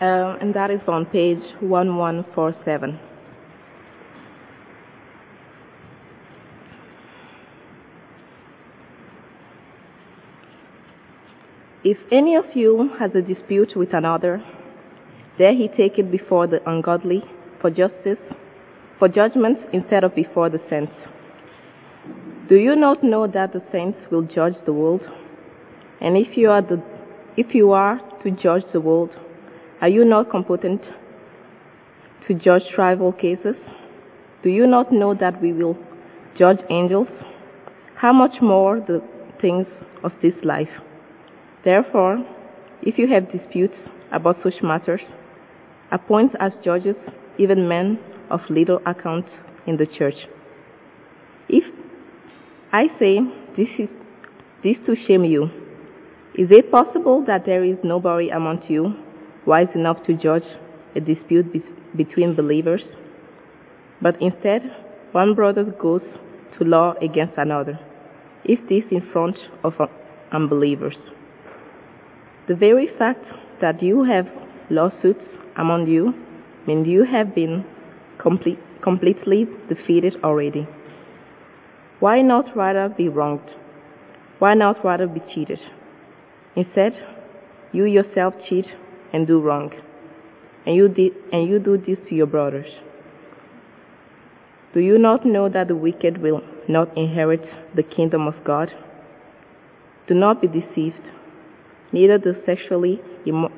uh, and that is on page 1147. If any of you has a dispute with another, dare he take it before the ungodly for justice, for judgment instead of before the saints. Do you not know that the saints will judge the world? And if you are the, if you are to judge the world, are you not competent to judge tribal cases? Do you not know that we will judge angels? How much more the things of this life? Therefore, if you have disputes about such matters, appoint as judges even men of little account in the church. If I say this is this to shame you, is it possible that there is nobody among you wise enough to judge a dispute be- between believers? But instead, one brother goes to law against another, if this in front of uh, unbelievers. The very fact that you have lawsuits among you means you have been complete, completely defeated already. Why not rather be wronged? Why not rather be cheated? Instead, you yourself cheat and do wrong, and you, di- and you do this to your brothers. Do you not know that the wicked will not inherit the kingdom of God? Do not be deceived. Neither the sexually immo-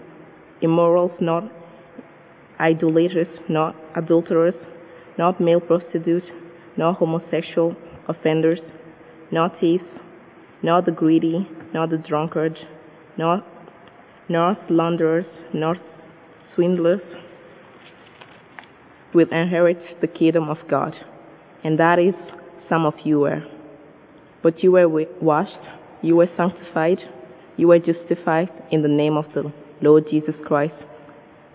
immoral, nor idolaters, nor adulterers, nor male prostitutes, nor homosexual offenders, nor thieves, nor the greedy, nor the drunkard, nor, nor slanderers, nor swindlers will inherit the kingdom of God. And that is some of you were. But you were washed, you were sanctified, you were justified in the name of the Lord Jesus Christ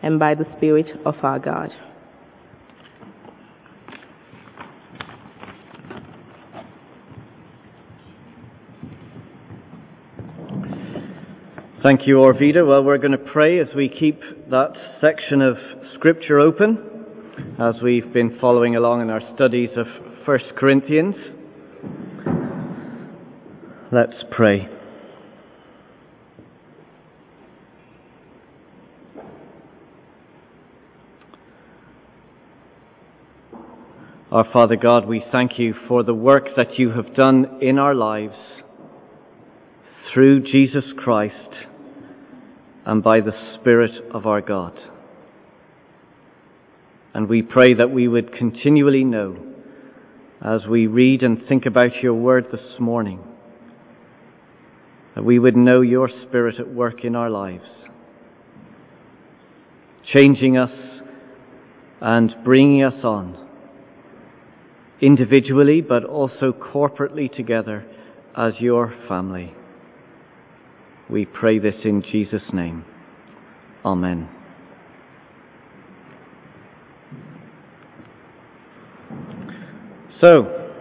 and by the Spirit of our God. Thank you, Orvita. Well, we're going to pray as we keep that section of Scripture open, as we've been following along in our studies of 1 Corinthians. Let's pray. Our Father God, we thank you for the work that you have done in our lives through Jesus Christ and by the Spirit of our God. And we pray that we would continually know, as we read and think about your word this morning, that we would know your Spirit at work in our lives, changing us and bringing us on individually but also corporately together as your family. We pray this in Jesus' name. Amen. So,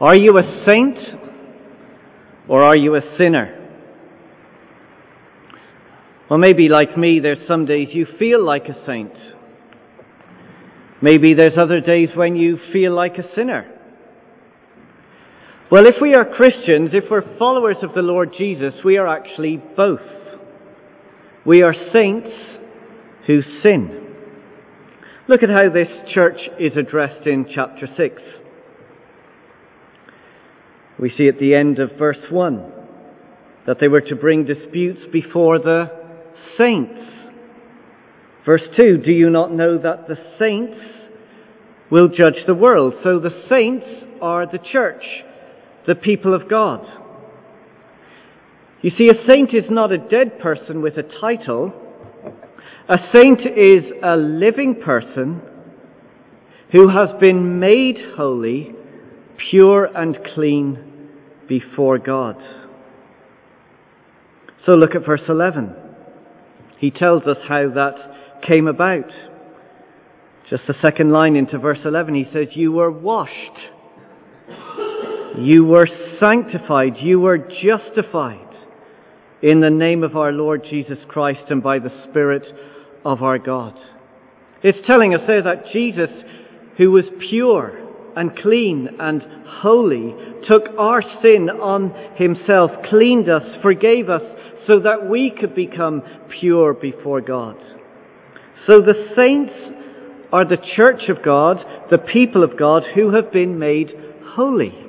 are you a saint or are you a sinner? Well, maybe like me, there's some days you feel like a saint. Maybe there's other days when you feel like a sinner. Well, if we are Christians, if we're followers of the Lord Jesus, we are actually both. We are saints who sin. Look at how this church is addressed in chapter 6. We see at the end of verse 1 that they were to bring disputes before the saints. Verse 2 Do you not know that the saints will judge the world? So the saints are the church, the people of God. You see, a saint is not a dead person with a title. A saint is a living person who has been made holy, pure and clean before God. So look at verse 11. He tells us how that came about. Just the second line into verse 11, he says, You were washed. You were sanctified. You were justified in the name of our Lord Jesus Christ and by the Spirit of our God. It's telling us there that Jesus, who was pure and clean and holy, took our sin on himself, cleaned us, forgave us, so that we could become pure before God. So the saints are the church of God, the people of God who have been made holy.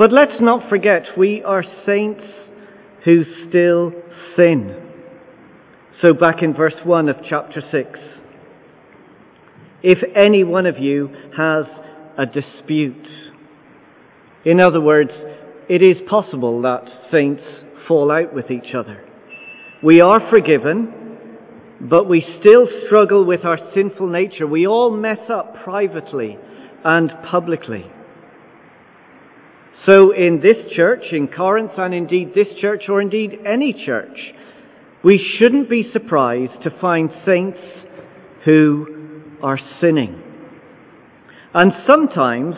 But let's not forget we are saints who still sin. So back in verse 1 of chapter 6. If any one of you has a dispute. In other words, it is possible that saints fall out with each other. We are forgiven, but we still struggle with our sinful nature. We all mess up privately and publicly. So in this church, in Corinth, and indeed this church, or indeed any church, we shouldn't be surprised to find saints who are sinning. And sometimes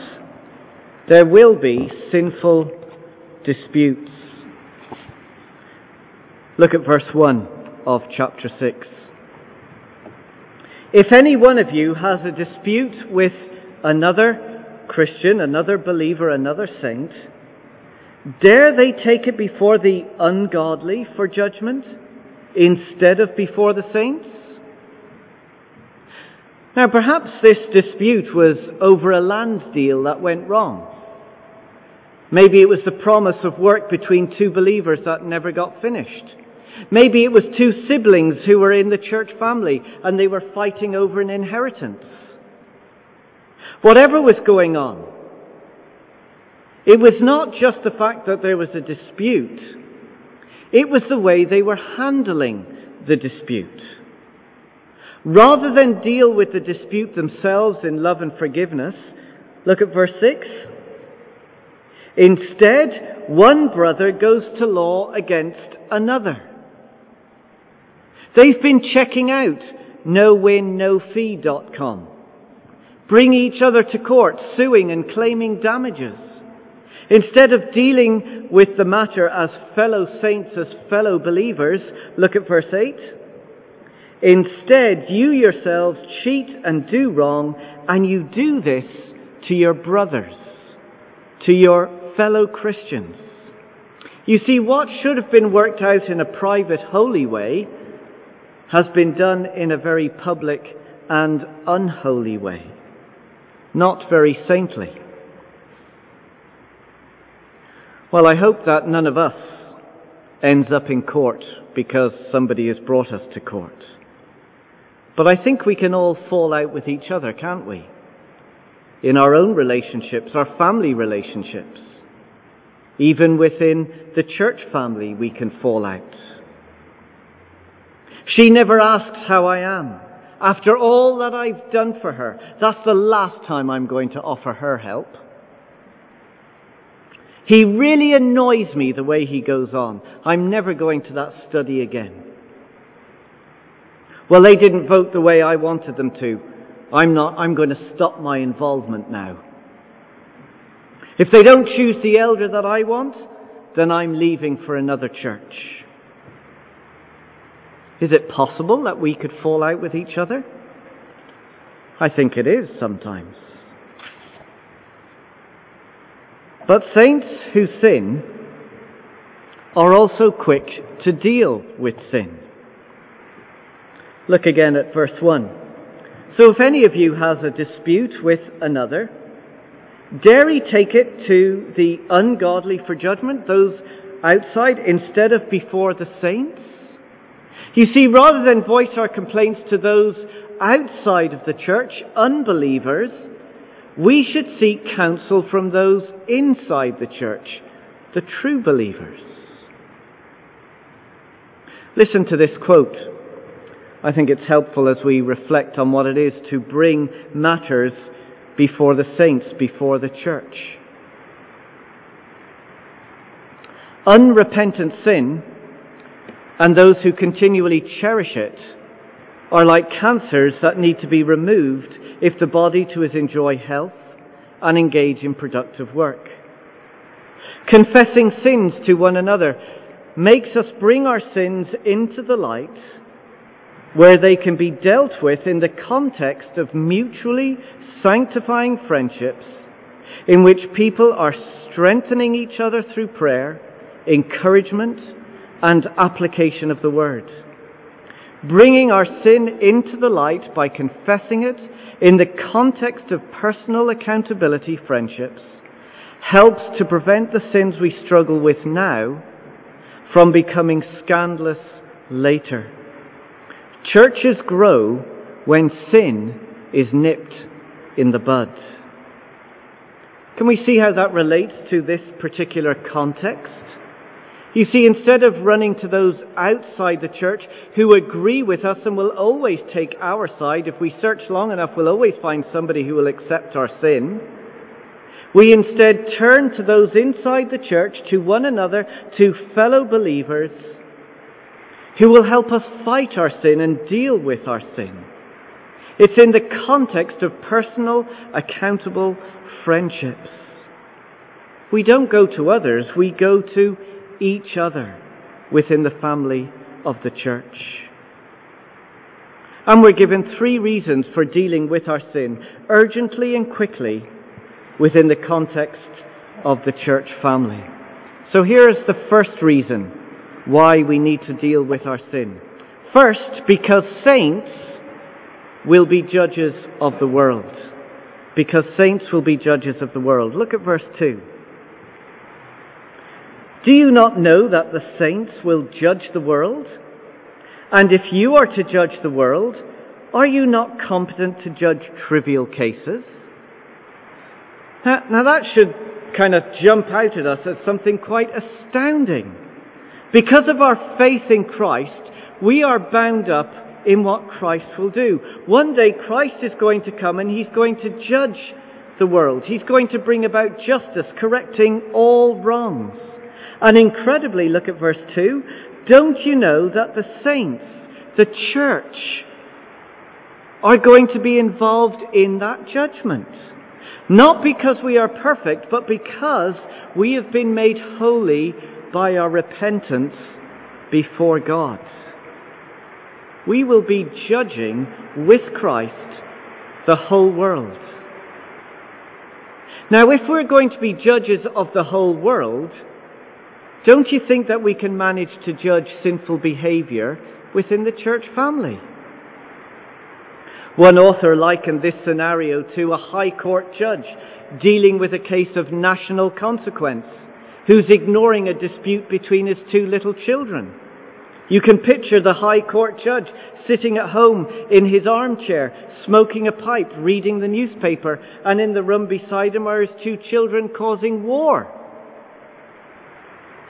there will be sinful disputes. Look at verse 1 of chapter 6. If any one of you has a dispute with another Christian, another believer, another saint, dare they take it before the ungodly for judgment instead of before the saints? Now, perhaps this dispute was over a land deal that went wrong. Maybe it was the promise of work between two believers that never got finished. Maybe it was two siblings who were in the church family and they were fighting over an inheritance. Whatever was going on, it was not just the fact that there was a dispute, it was the way they were handling the dispute. Rather than deal with the dispute themselves in love and forgiveness, look at verse 6. Instead, one brother goes to law against another. They've been checking out nowin-nofee.com, bring each other to court, suing and claiming damages. Instead of dealing with the matter as fellow saints, as fellow believers, look at verse 8. Instead, you yourselves cheat and do wrong, and you do this to your brothers, to your fellow Christians. You see, what should have been worked out in a private, holy way has been done in a very public and unholy way, not very saintly. Well, I hope that none of us ends up in court because somebody has brought us to court. But I think we can all fall out with each other, can't we? In our own relationships, our family relationships. Even within the church family, we can fall out. She never asks how I am. After all that I've done for her, that's the last time I'm going to offer her help. He really annoys me the way he goes on. I'm never going to that study again. Well, they didn't vote the way I wanted them to. I'm not, I'm going to stop my involvement now. If they don't choose the elder that I want, then I'm leaving for another church. Is it possible that we could fall out with each other? I think it is sometimes. But saints who sin are also quick to deal with sin. Look again at verse 1. So if any of you has a dispute with another, dare he take it to the ungodly for judgment, those outside, instead of before the saints? You see, rather than voice our complaints to those outside of the church, unbelievers, we should seek counsel from those inside the church, the true believers. Listen to this quote. I think it's helpful as we reflect on what it is to bring matters before the saints, before the church. Unrepentant sin and those who continually cherish it are like cancers that need to be removed if the body to enjoy health and engage in productive work. Confessing sins to one another makes us bring our sins into the light where they can be dealt with in the context of mutually sanctifying friendships in which people are strengthening each other through prayer, encouragement, and application of the word. Bringing our sin into the light by confessing it in the context of personal accountability friendships helps to prevent the sins we struggle with now from becoming scandalous later. Churches grow when sin is nipped in the bud. Can we see how that relates to this particular context? You see, instead of running to those outside the church who agree with us and will always take our side, if we search long enough, we'll always find somebody who will accept our sin. We instead turn to those inside the church, to one another, to fellow believers, who will help us fight our sin and deal with our sin. It's in the context of personal, accountable friendships. We don't go to others, we go to each other within the family of the church. And we're given three reasons for dealing with our sin urgently and quickly within the context of the church family. So here's the first reason why we need to deal with our sin. First, because saints will be judges of the world. Because saints will be judges of the world. Look at verse 2. Do you not know that the saints will judge the world? And if you are to judge the world, are you not competent to judge trivial cases? Now, now that should kind of jump out at us as something quite astounding. Because of our faith in Christ, we are bound up in what Christ will do. One day Christ is going to come and he's going to judge the world. He's going to bring about justice, correcting all wrongs. And incredibly, look at verse 2. Don't you know that the saints, the church, are going to be involved in that judgment? Not because we are perfect, but because we have been made holy by our repentance before God. We will be judging with Christ the whole world. Now, if we're going to be judges of the whole world, don't you think that we can manage to judge sinful behavior within the church family? One author likened this scenario to a high court judge dealing with a case of national consequence who's ignoring a dispute between his two little children. You can picture the High Court judge sitting at home in his armchair, smoking a pipe, reading the newspaper, and in the room beside him are his two children causing war.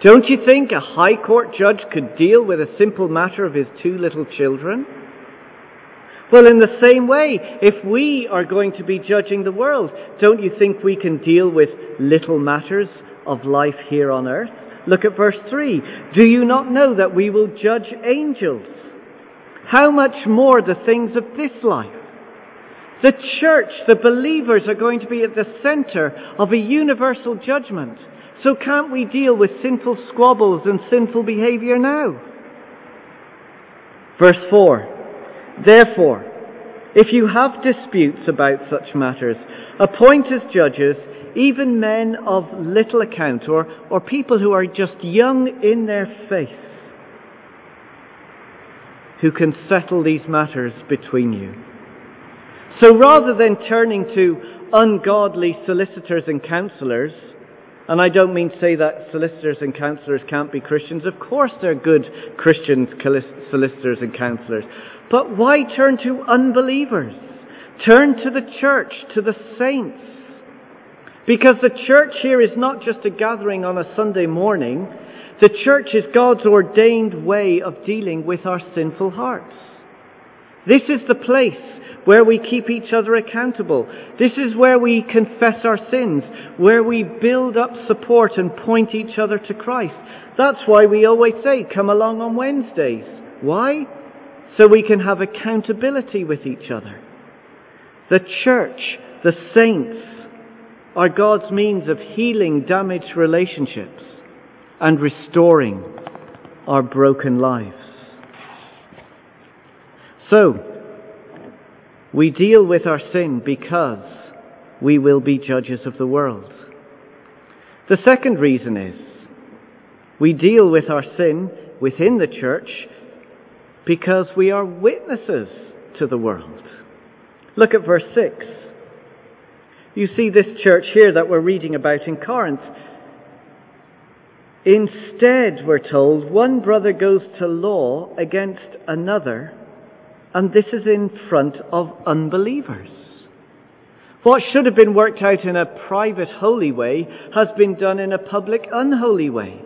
Don't you think a High Court judge could deal with a simple matter of his two little children? Well, in the same way, if we are going to be judging the world, don't you think we can deal with little matters of life here on earth? Look at verse 3. Do you not know that we will judge angels? How much more the things of this life? The church, the believers are going to be at the center of a universal judgment. So can't we deal with sinful squabbles and sinful behavior now? Verse 4. Therefore, if you have disputes about such matters, appoint as judges even men of little account or, or people who are just young in their faith who can settle these matters between you. So rather than turning to ungodly solicitors and counselors, and I don't mean to say that solicitors and counselors can't be Christians. Of course they're good Christians, solicitors and counselors. But why turn to unbelievers? Turn to the church, to the saints because the church here is not just a gathering on a Sunday morning. The church is God's ordained way of dealing with our sinful hearts. This is the place where we keep each other accountable. This is where we confess our sins, where we build up support and point each other to Christ. That's why we always say, come along on Wednesdays. Why? So we can have accountability with each other. The church, the saints, are God's means of healing damaged relationships and restoring our broken lives. So, we deal with our sin because we will be judges of the world. The second reason is we deal with our sin within the church because we are witnesses to the world. Look at verse 6. You see this church here that we're reading about in Corinth. Instead, we're told, one brother goes to law against another, and this is in front of unbelievers. What should have been worked out in a private holy way has been done in a public unholy way.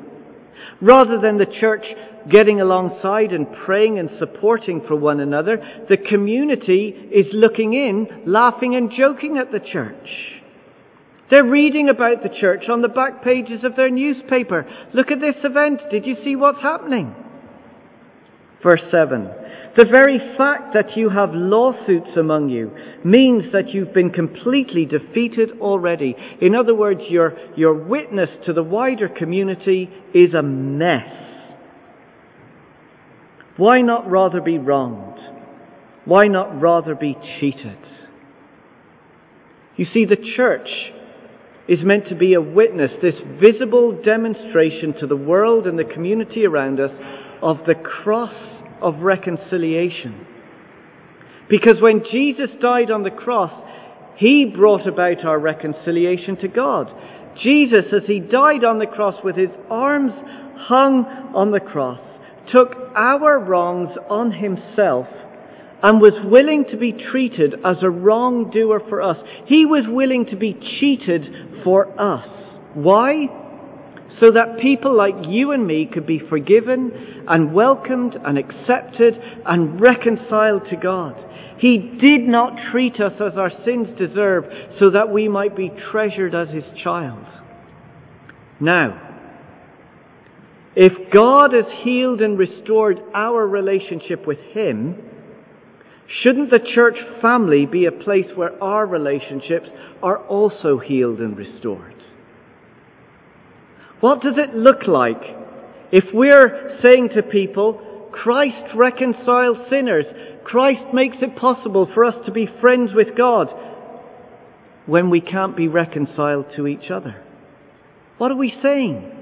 Rather than the church getting alongside and praying and supporting for one another, the community is looking in, laughing and joking at the church. They're reading about the church on the back pages of their newspaper. Look at this event. Did you see what's happening? Verse 7. The very fact that you have lawsuits among you means that you've been completely defeated already. In other words, your, your witness to the wider community is a mess. Why not rather be wronged? Why not rather be cheated? You see, the church is meant to be a witness, this visible demonstration to the world and the community around us of the cross of reconciliation. Because when Jesus died on the cross, he brought about our reconciliation to God. Jesus, as he died on the cross with his arms hung on the cross, took our wrongs on himself and was willing to be treated as a wrongdoer for us. He was willing to be cheated for us. Why? So that people like you and me could be forgiven and welcomed and accepted and reconciled to God. He did not treat us as our sins deserve so that we might be treasured as His child. Now, if God has healed and restored our relationship with Him, shouldn't the church family be a place where our relationships are also healed and restored? What does it look like if we're saying to people, Christ reconciles sinners, Christ makes it possible for us to be friends with God, when we can't be reconciled to each other? What are we saying?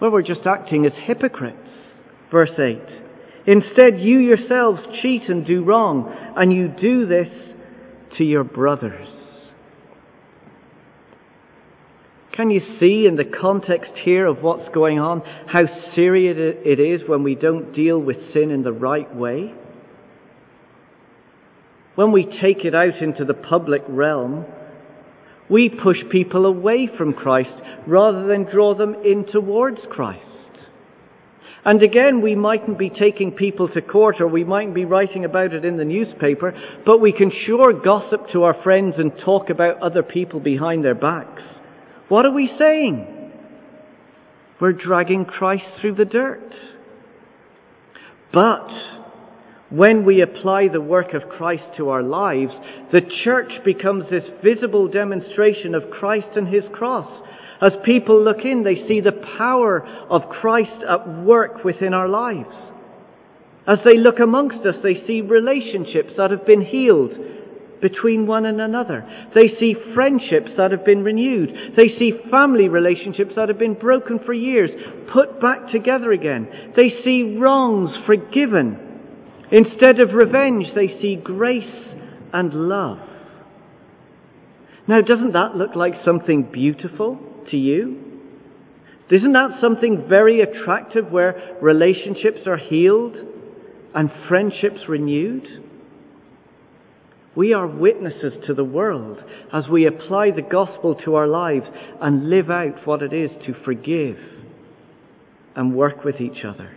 Well, we're just acting as hypocrites. Verse 8. Instead, you yourselves cheat and do wrong, and you do this to your brothers. Can you see in the context here of what's going on how serious it is when we don't deal with sin in the right way? When we take it out into the public realm, we push people away from Christ rather than draw them in towards Christ. And again, we mightn't be taking people to court or we mightn't be writing about it in the newspaper, but we can sure gossip to our friends and talk about other people behind their backs. What are we saying? We're dragging Christ through the dirt. But when we apply the work of Christ to our lives, the church becomes this visible demonstration of Christ and His cross. As people look in, they see the power of Christ at work within our lives. As they look amongst us, they see relationships that have been healed between one and another. They see friendships that have been renewed. They see family relationships that have been broken for years put back together again. They see wrongs forgiven. Instead of revenge, they see grace and love. Now, doesn't that look like something beautiful to you? Isn't that something very attractive where relationships are healed and friendships renewed? We are witnesses to the world as we apply the gospel to our lives and live out what it is to forgive and work with each other.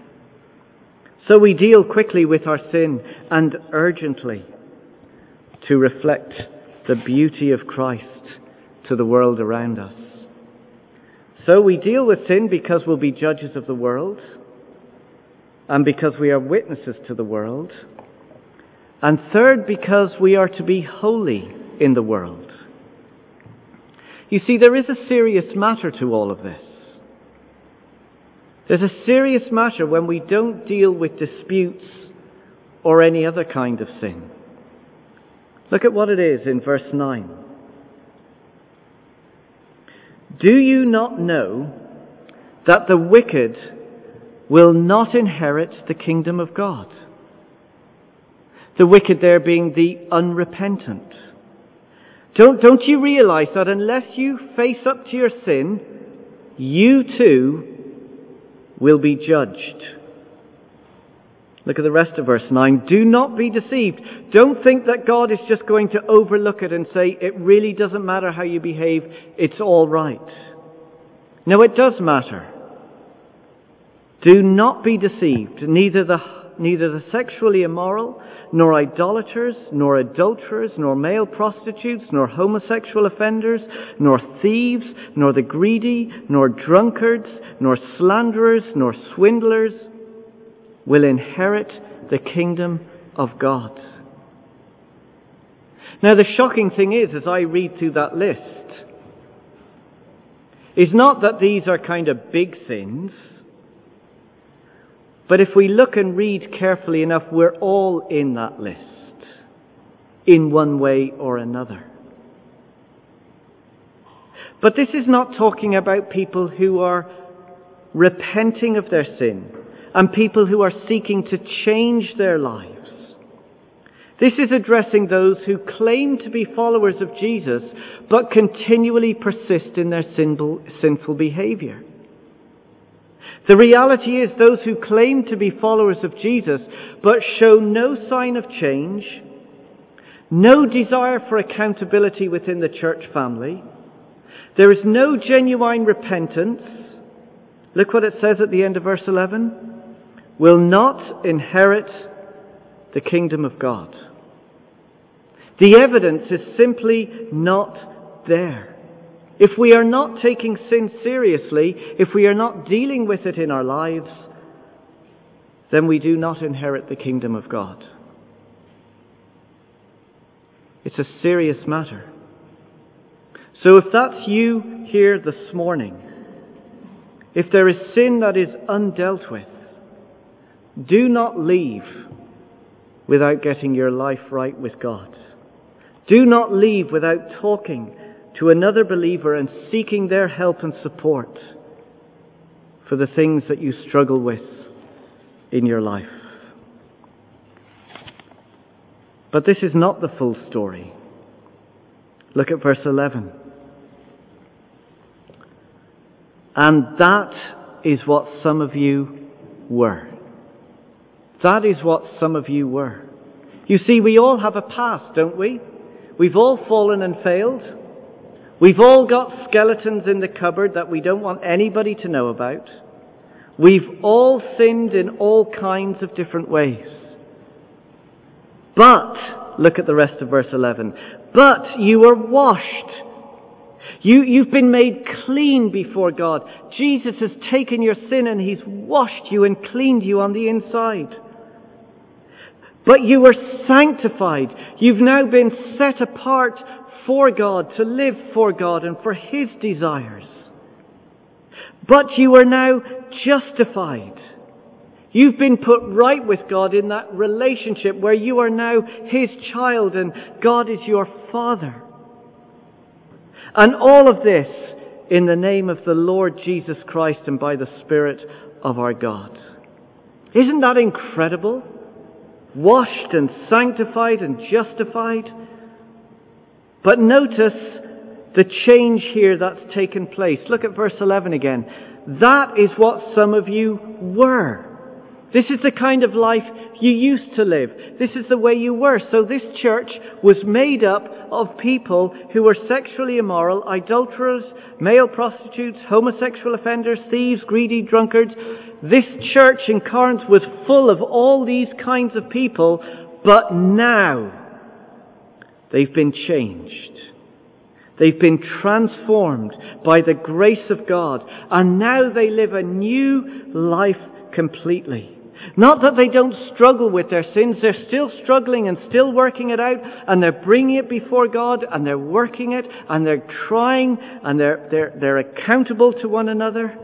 So we deal quickly with our sin and urgently to reflect the beauty of Christ to the world around us. So we deal with sin because we'll be judges of the world and because we are witnesses to the world. And third, because we are to be holy in the world. You see, there is a serious matter to all of this. There's a serious matter when we don't deal with disputes or any other kind of sin. Look at what it is in verse 9. Do you not know that the wicked will not inherit the kingdom of God? The wicked there being the unrepentant. Don't, don't you realize that unless you face up to your sin, you too will be judged? Look at the rest of verse 9. Do not be deceived. Don't think that God is just going to overlook it and say, it really doesn't matter how you behave, it's all right. No, it does matter. Do not be deceived. Neither the, neither the sexually immoral, nor idolaters, nor adulterers, nor male prostitutes, nor homosexual offenders, nor thieves, nor the greedy, nor drunkards, nor slanderers, nor swindlers will inherit the kingdom of God. Now, the shocking thing is, as I read through that list, is not that these are kind of big sins, but if we look and read carefully enough, we're all in that list, in one way or another. But this is not talking about people who are repenting of their sin and people who are seeking to change their lives. This is addressing those who claim to be followers of Jesus but continually persist in their sinful, sinful behavior. The reality is those who claim to be followers of Jesus but show no sign of change, no desire for accountability within the church family, there is no genuine repentance. Look what it says at the end of verse 11 will not inherit the kingdom of God. The evidence is simply not there. If we are not taking sin seriously, if we are not dealing with it in our lives, then we do not inherit the kingdom of God. It's a serious matter. So if that's you here this morning, if there is sin that is undealt with, do not leave without getting your life right with God. Do not leave without talking to another believer and seeking their help and support for the things that you struggle with in your life. But this is not the full story. Look at verse 11. And that is what some of you were. That is what some of you were. You see, we all have a past, don't we? We've all fallen and failed. We've all got skeletons in the cupboard that we don't want anybody to know about. We've all sinned in all kinds of different ways. But, look at the rest of verse 11. But you were washed. You, you've been made clean before God. Jesus has taken your sin and He's washed you and cleaned you on the inside. But you were sanctified. You've now been set apart for God, to live for God and for His desires. But you are now justified. You've been put right with God in that relationship where you are now His child and God is your Father. And all of this in the name of the Lord Jesus Christ and by the Spirit of our God. Isn't that incredible? washed and sanctified and justified. But notice the change here that's taken place. Look at verse 11 again. That is what some of you were. This is the kind of life you used to live. This is the way you were. So this church was made up of people who were sexually immoral, adulterers, male prostitutes, homosexual offenders, thieves, greedy, drunkards. This church in Corinth was full of all these kinds of people, but now they've been changed. They've been transformed by the grace of God, and now they live a new life completely. Not that they don't struggle with their sins, they're still struggling and still working it out, and they're bringing it before God, and they're working it, and they're trying, and they're, they're, they're accountable to one another.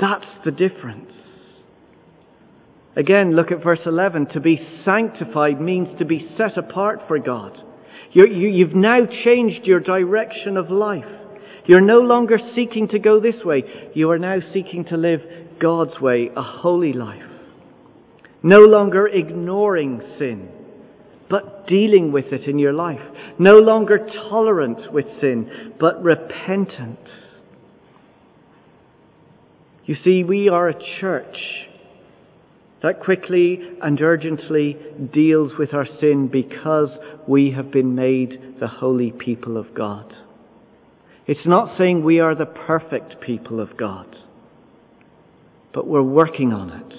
That's the difference. Again, look at verse 11. To be sanctified means to be set apart for God. you you've now changed your direction of life. You're no longer seeking to go this way. You are now seeking to live God's way, a holy life. No longer ignoring sin, but dealing with it in your life. No longer tolerant with sin, but repentant. You see, we are a church that quickly and urgently deals with our sin because we have been made the holy people of God. It's not saying we are the perfect people of God, but we're working on it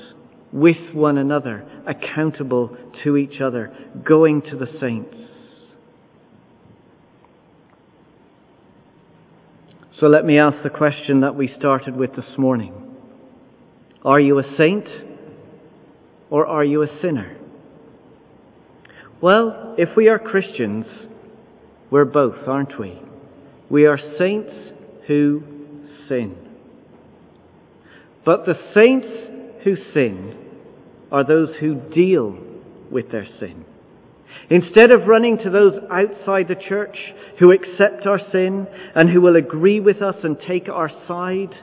with one another, accountable to each other, going to the saints. So let me ask the question that we started with this morning. Are you a saint or are you a sinner? Well, if we are Christians, we're both, aren't we? We are saints who sin. But the saints who sin are those who deal with their sin. Instead of running to those outside the church who accept our sin and who will agree with us and take our side,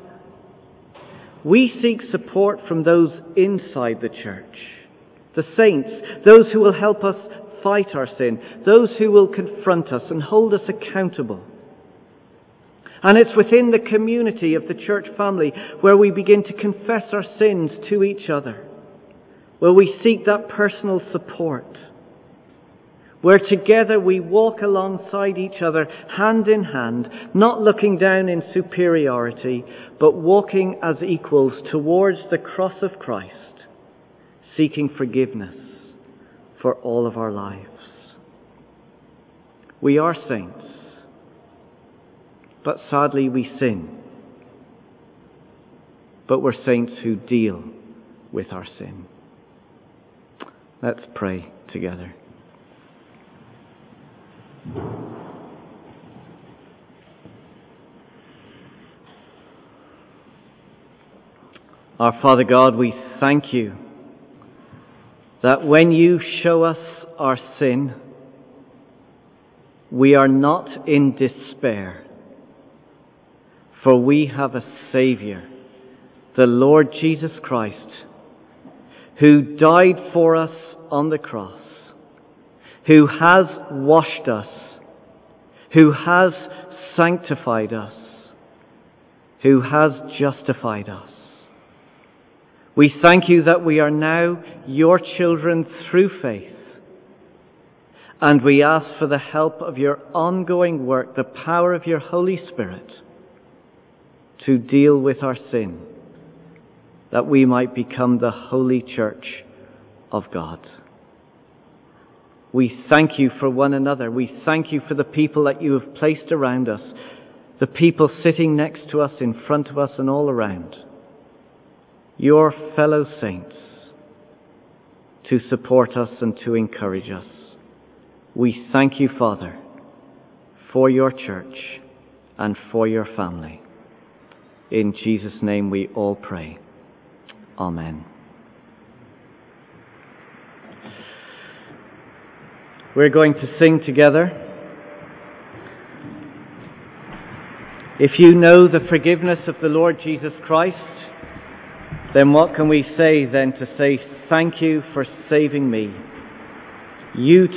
we seek support from those inside the church, the saints, those who will help us fight our sin, those who will confront us and hold us accountable. And it's within the community of the church family where we begin to confess our sins to each other, where we seek that personal support, where together we walk alongside each other, hand in hand, not looking down in superiority, but walking as equals towards the cross of Christ, seeking forgiveness for all of our lives. We are saints but sadly we sin. But we're saints who deal with our sin. Let's pray together. Our Father God, we thank you that when you show us our sin, we are not in despair for we have a Saviour, the Lord Jesus Christ, who died for us on the cross, who has washed us, who has sanctified us, who has justified us. We thank you that we are now your children through faith. And we ask for the help of your ongoing work, the power of your Holy Spirit to deal with our sin, that we might become the holy church of God. We thank you for one another. We thank you for the people that you have placed around us, the people sitting next to us, in front of us, and all around. Your fellow saints to support us and to encourage us. We thank you, Father, for your church and for your family. In Jesus' name we all pray. Amen. We're going to sing together. If you know the forgiveness of the Lord Jesus Christ, then what can we say then to say, Thank you for saving me? You took